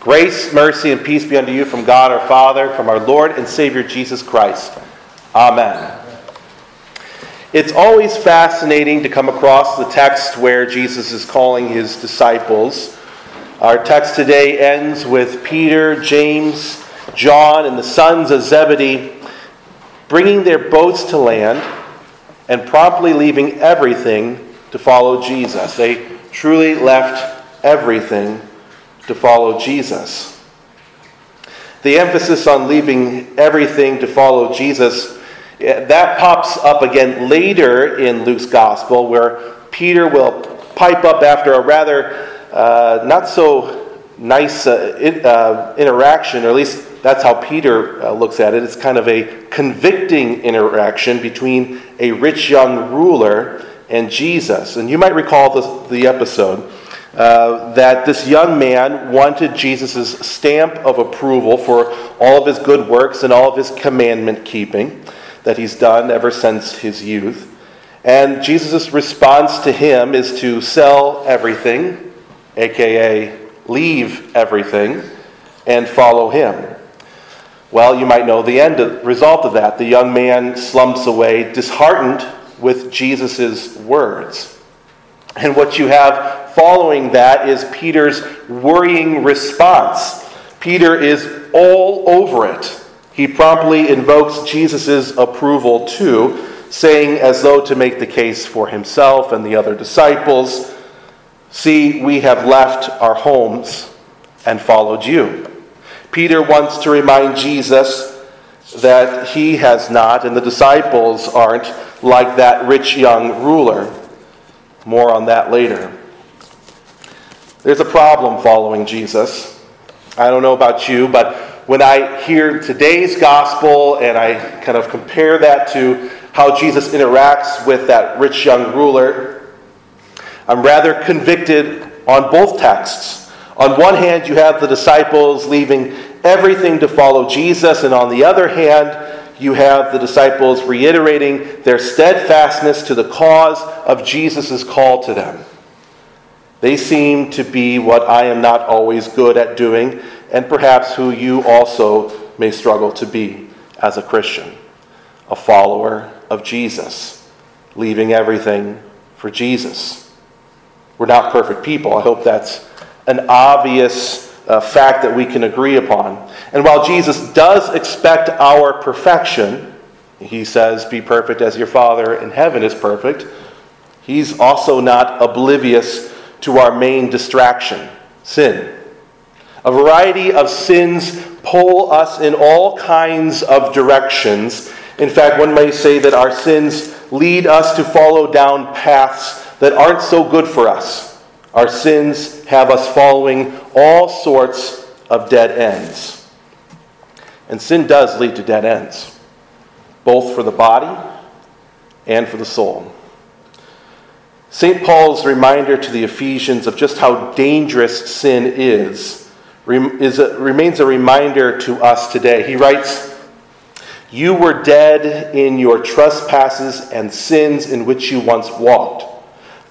Grace, mercy, and peace be unto you from God our Father, from our Lord and Savior Jesus Christ. Amen. It's always fascinating to come across the text where Jesus is calling his disciples. Our text today ends with Peter, James, John, and the sons of Zebedee bringing their boats to land and promptly leaving everything to follow Jesus. They truly left everything to follow Jesus. The emphasis on leaving everything to follow Jesus, eh, that pops up again later in Luke's gospel, where Peter will pipe up after a rather uh, not so nice uh, in, uh, interaction, or at least that's how Peter uh, looks at it. It's kind of a convicting interaction between a rich young ruler and Jesus. And you might recall the, the episode. Uh, that this young man wanted Jesus' stamp of approval for all of his good works and all of his commandment keeping that he's done ever since his youth. And Jesus' response to him is to sell everything, aka leave everything, and follow him. Well, you might know the end of, result of that. The young man slumps away, disheartened with Jesus' words. And what you have following that is Peter's worrying response. Peter is all over it. He promptly invokes Jesus' approval too, saying, as though to make the case for himself and the other disciples, See, we have left our homes and followed you. Peter wants to remind Jesus that he has not, and the disciples aren't, like that rich young ruler. More on that later. There's a problem following Jesus. I don't know about you, but when I hear today's gospel and I kind of compare that to how Jesus interacts with that rich young ruler, I'm rather convicted on both texts. On one hand, you have the disciples leaving everything to follow Jesus, and on the other hand, you have the disciples reiterating their steadfastness to the cause of Jesus' call to them. They seem to be what I am not always good at doing, and perhaps who you also may struggle to be as a Christian a follower of Jesus, leaving everything for Jesus. We're not perfect people. I hope that's an obvious uh, fact that we can agree upon. And while Jesus does expect our perfection, he says, Be perfect as your Father in heaven is perfect, he's also not oblivious to our main distraction sin. A variety of sins pull us in all kinds of directions. In fact, one may say that our sins lead us to follow down paths that aren't so good for us. Our sins have us following all sorts of dead ends. And sin does lead to dead ends, both for the body and for the soul. St. Paul's reminder to the Ephesians of just how dangerous sin is, is a, remains a reminder to us today. He writes, You were dead in your trespasses and sins in which you once walked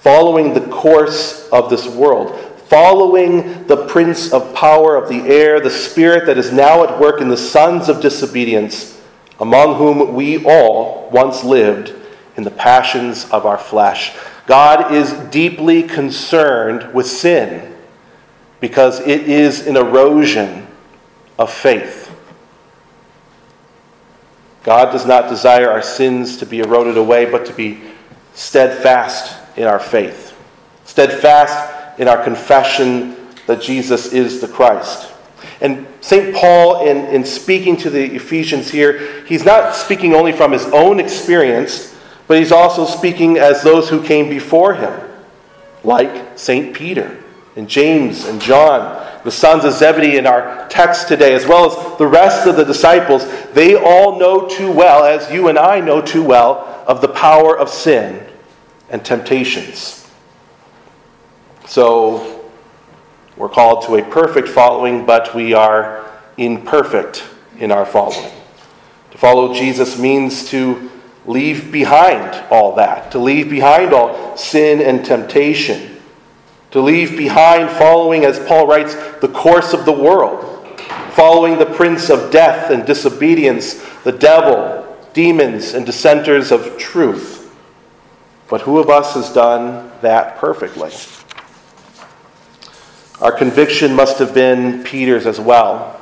following the course of this world, following the prince of power of the air, the spirit that is now at work in the sons of disobedience, among whom we all once lived in the passions of our flesh. God is deeply concerned with sin because it is an erosion of faith. God does not desire our sins to be eroded away, but to be steadfast in our faith, steadfast in our confession that Jesus is the Christ. And St. Paul, in, in speaking to the Ephesians here, he's not speaking only from his own experience, but he's also speaking as those who came before him, like St. Peter and James and John, the sons of Zebedee in our text today, as well as the rest of the disciples. They all know too well, as you and I know too well, of the power of sin and temptations. So, we're called to a perfect following, but we are imperfect in our following. To follow Jesus means to leave behind all that, to leave behind all sin and temptation. to leave behind, following, as Paul writes, the course of the world, following the prince of death and disobedience, the devil, demons, and dissenters of truth. But who of us has done that perfectly? Our conviction must have been Peter's as well.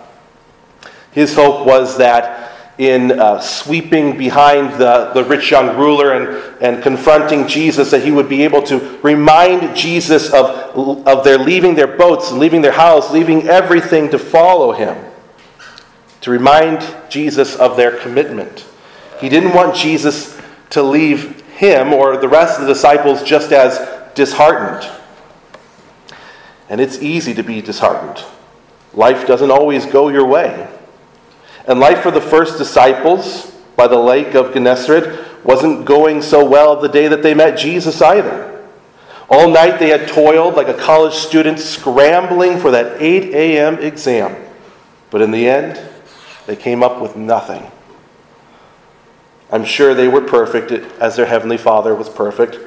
His hope was that in uh, sweeping behind the, the rich young ruler and, and confronting Jesus, that he would be able to remind Jesus of, of their leaving their boats leaving their house, leaving everything to follow him. To remind Jesus of their commitment. He didn't want Jesus to leave him or the rest of the disciples just as disheartened. And it's easy to be disheartened. Life doesn't always go your way. And life for the first disciples by the lake of Gennesaret wasn't going so well the day that they met Jesus either. All night they had toiled like a college student, scrambling for that 8 a.m. exam. But in the end, they came up with nothing. I'm sure they were perfect as their heavenly Father was perfect,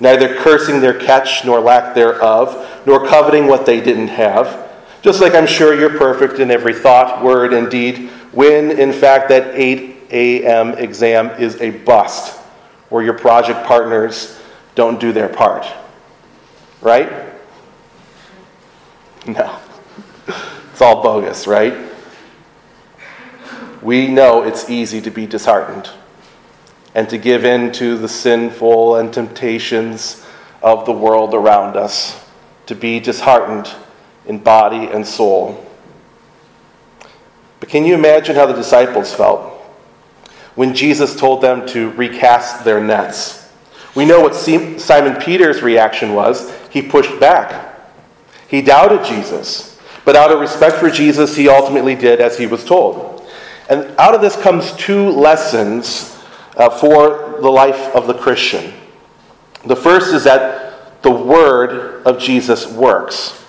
neither cursing their catch nor lack thereof, nor coveting what they didn't have. Just like I'm sure you're perfect in every thought, word, and deed when in fact that 8 a.m. exam is a bust, where your project partners don't do their part. Right? No. It's all bogus, right? We know it's easy to be disheartened and to give in to the sinful and temptations of the world around us, to be disheartened in body and soul. But can you imagine how the disciples felt when Jesus told them to recast their nets? We know what Simon Peter's reaction was. He pushed back. He doubted Jesus. But out of respect for Jesus, he ultimately did as he was told. And out of this comes two lessons uh, for the life of the Christian. The first is that the word of Jesus works.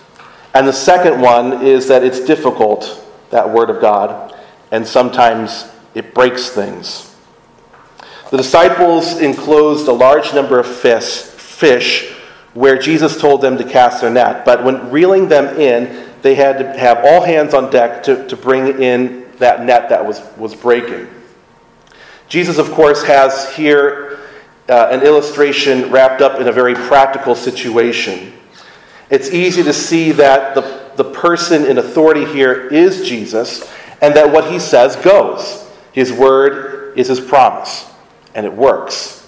And the second one is that it's difficult that Word of God, and sometimes it breaks things. The disciples enclosed a large number of fish, where Jesus told them to cast their net. But when reeling them in, they had to have all hands on deck to, to bring in that net that was, was breaking. Jesus, of course, has here uh, an illustration wrapped up in a very practical situation. It's easy to see that the the person in authority here is Jesus, and that what he says goes. His word is his promise, and it works.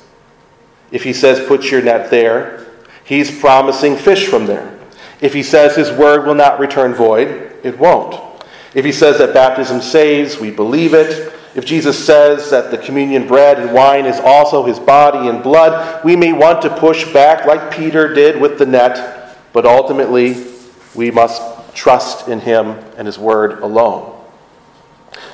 If he says, put your net there, he's promising fish from there. If he says his word will not return void, it won't. If he says that baptism saves, we believe it. If Jesus says that the communion bread and wine is also his body and blood, we may want to push back like Peter did with the net, but ultimately we must trust in him and his word alone.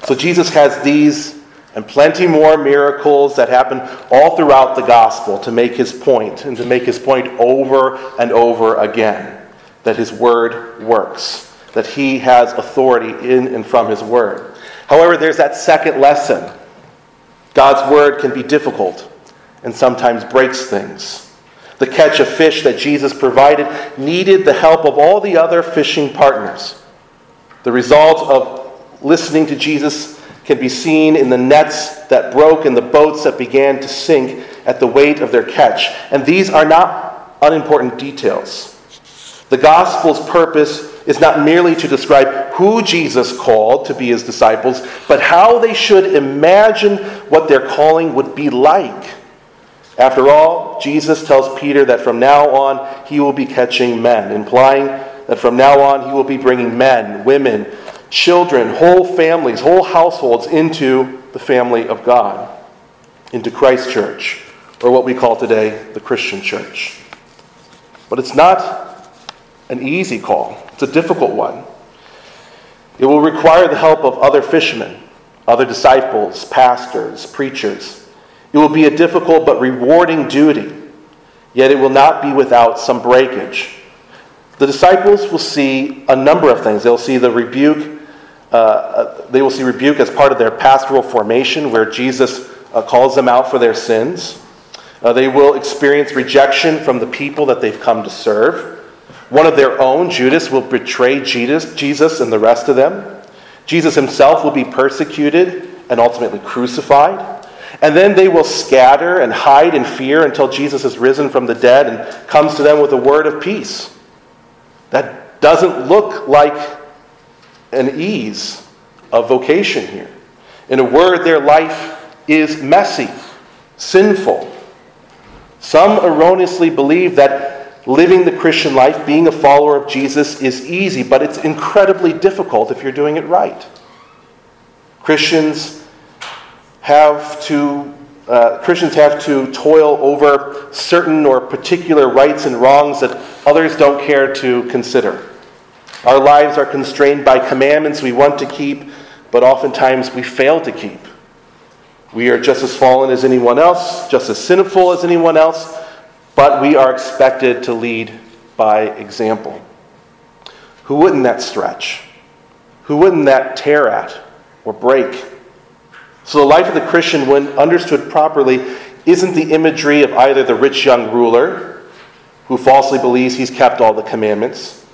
So Jesus has these and plenty more miracles that happen all throughout the gospel to make his point and to make his point over and over again that his word works, that he has authority in and from his word. However, there's that second lesson. God's word can be difficult and sometimes breaks things. The catch of fish that Jesus provided needed the help of all the other fishing partners. The result of listening to Jesus can be seen in the nets that broke and the boats that began to sink at the weight of their catch. And these are not unimportant details. The gospel's purpose is not merely to describe who Jesus called to be his disciples, but how they should imagine what their calling would be like. After all, Jesus tells Peter that from now on he will be catching men, implying that from now on he will be bringing men, women, children, whole families, whole households into the family of God, into Christ Church, or what we call today the Christian Church. But it's not an easy call, it's a difficult one. It will require the help of other fishermen, other disciples, pastors, preachers it will be a difficult but rewarding duty, yet it will not be without some breakage. The disciples will see a number of things. They'll see the rebuke. Uh, uh, they will see rebuke as part of their pastoral formation, where Jesus uh, calls them out for their sins. Uh, they will experience rejection from the people that they've come to serve. One of their own, Judas, will betray Jesus, Jesus and the rest of them. Jesus himself will be persecuted and ultimately crucified. And then they will scatter and hide in fear until Jesus is risen from the dead and comes to them with a word of peace. That doesn't look like an ease of vocation here. In a word, their life is messy, sinful. Some erroneously believe that living the Christian life, being a follower of Jesus, is easy, but it's incredibly difficult if you're doing it right. Christians have to uh, Christians have to toil over certain or particular rights and wrongs that others don't care to consider. Our lives are constrained by commandments we want to keep, but oftentimes we fail to keep. We are just as fallen as anyone else, just as sinful as anyone else, but we are expected to lead by example. Who wouldn't that stretch? Who wouldn't that tear at or break? So, the life of the Christian, when understood properly, isn't the imagery of either the rich young ruler, who falsely believes he's kept all the commandments,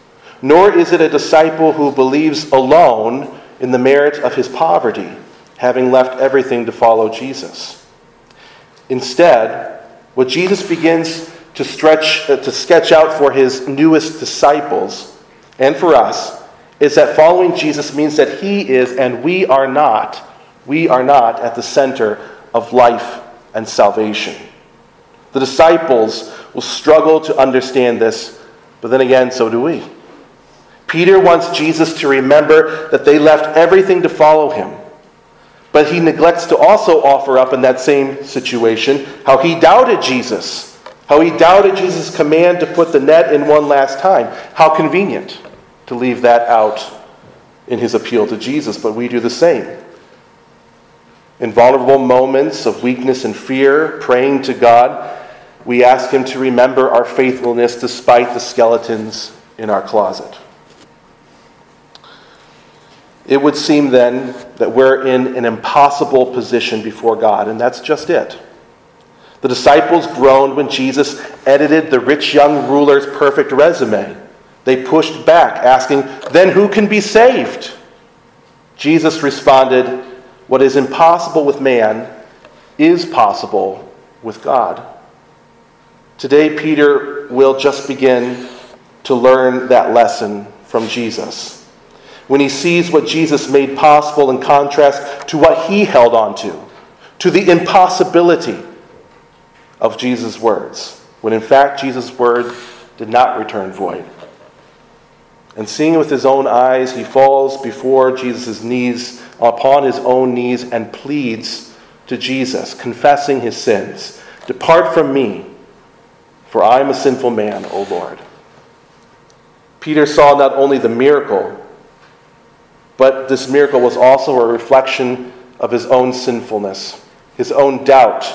nor is it a disciple who believes alone in the merit of his poverty having left everything to follow Jesus. Instead, what Jesus begins to stretch uh, to sketch out for his newest disciples and for us is that following Jesus means that he is and we are not we are not at the center of life and salvation. The disciples will struggle to understand this, but then again so do we. Peter wants Jesus to remember that they left everything to follow him. But he neglects to also offer up in that same situation how he doubted Jesus, how he doubted Jesus' command to put the net in one last time. How convenient to leave that out in his appeal to Jesus, but we do the same. In vulnerable moments of weakness and fear, praying to God, we ask Him to remember our faithfulness despite the skeletons in our closet. It would seem then that we're in an impossible position before God, and that's just it. The disciples groaned when Jesus edited the rich young ruler's perfect resume. They pushed back, asking, Then who can be saved? Jesus responded, What is impossible with man is possible with God. Today, Peter will just begin to learn that lesson from Jesus when he sees what Jesus made possible in contrast to what he held on to, to the impossibility of Jesus' words, when in fact Jesus' word did not return void. And seeing with his own eyes, he falls before Jesus' knees, upon his own knees, and pleads to Jesus, confessing his sins Depart from me, for I am a sinful man, O Lord. Peter saw not only the miracle, but this miracle was also a reflection of his own sinfulness, his own doubt,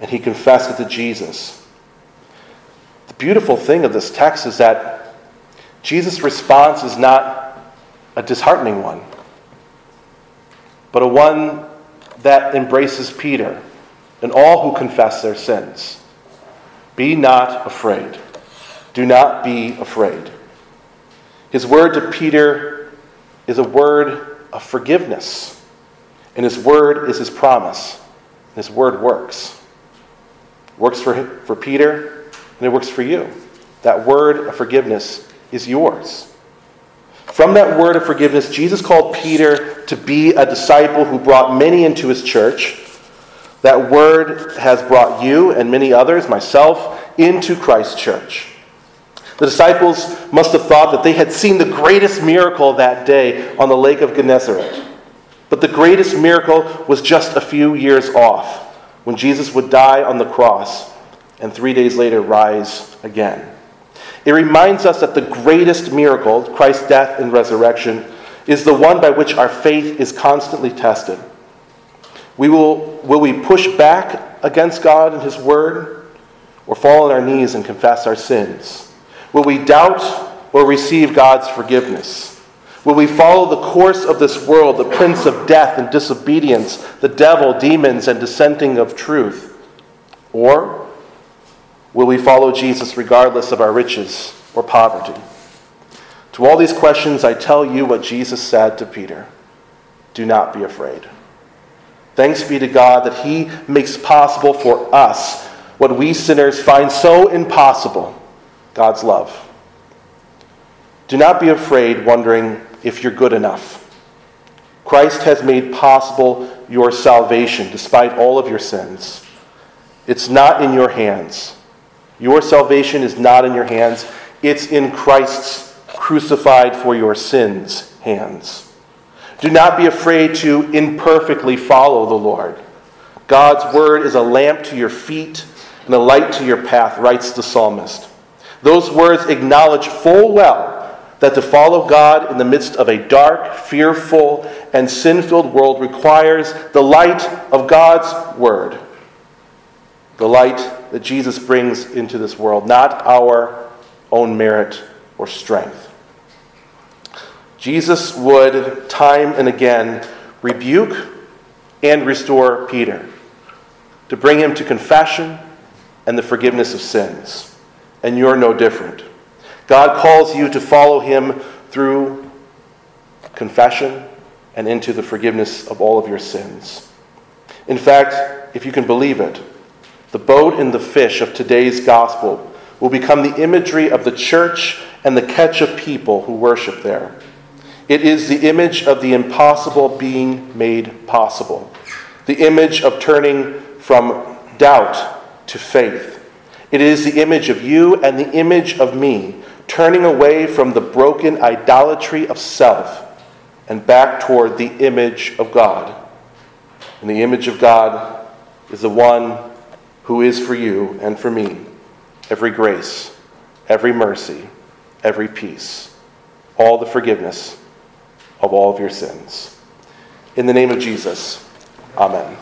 and he confessed it to Jesus. The beautiful thing of this text is that Jesus' response is not a disheartening one, but a one that embraces Peter and all who confess their sins. Be not afraid. Do not be afraid. His word to Peter is a word of forgiveness. And his word is his promise. His word works. Works for, for Peter, and it works for you. That word of forgiveness is yours. From that word of forgiveness, Jesus called Peter to be a disciple who brought many into his church. That word has brought you and many others, myself, into Christ's church. The disciples must have thought that they had seen the greatest miracle that day on the lake of Gennesaret. But the greatest miracle was just a few years off when Jesus would die on the cross and three days later rise again. It reminds us that the greatest miracle, Christ's death and resurrection, is the one by which our faith is constantly tested. We will, will we push back against God and His Word or fall on our knees and confess our sins? Will we doubt or receive God's forgiveness? Will we follow the course of this world, the prince of death and disobedience, the devil, demons, and dissenting of truth? Or will we follow Jesus regardless of our riches or poverty? To all these questions, I tell you what Jesus said to Peter Do not be afraid. Thanks be to God that He makes possible for us what we sinners find so impossible God's love. Do not be afraid, wondering if you're good enough. Christ has made possible your salvation despite all of your sins. It's not in your hands. Your salvation is not in your hands, it's in Christ's crucified for your sins hands. Do not be afraid to imperfectly follow the Lord. God's word is a lamp to your feet and a light to your path, writes the psalmist. Those words acknowledge full well that to follow God in the midst of a dark, fearful, and sin filled world requires the light of God's Word. The light that Jesus brings into this world, not our own merit or strength. Jesus would, time and again, rebuke and restore Peter to bring him to confession and the forgiveness of sins. And you're no different. God calls you to follow him through confession and into the forgiveness of all of your sins. In fact, if you can believe it, the boat and the fish of today's gospel will become the imagery of the church and the catch of people who worship there. It is the image of the impossible being made possible, the image of turning from doubt to faith. It is the image of you and the image of me turning away from the broken idolatry of self and back toward the image of God. And the image of God is the one who is for you and for me every grace, every mercy, every peace, all the forgiveness of all of your sins. In the name of Jesus, amen.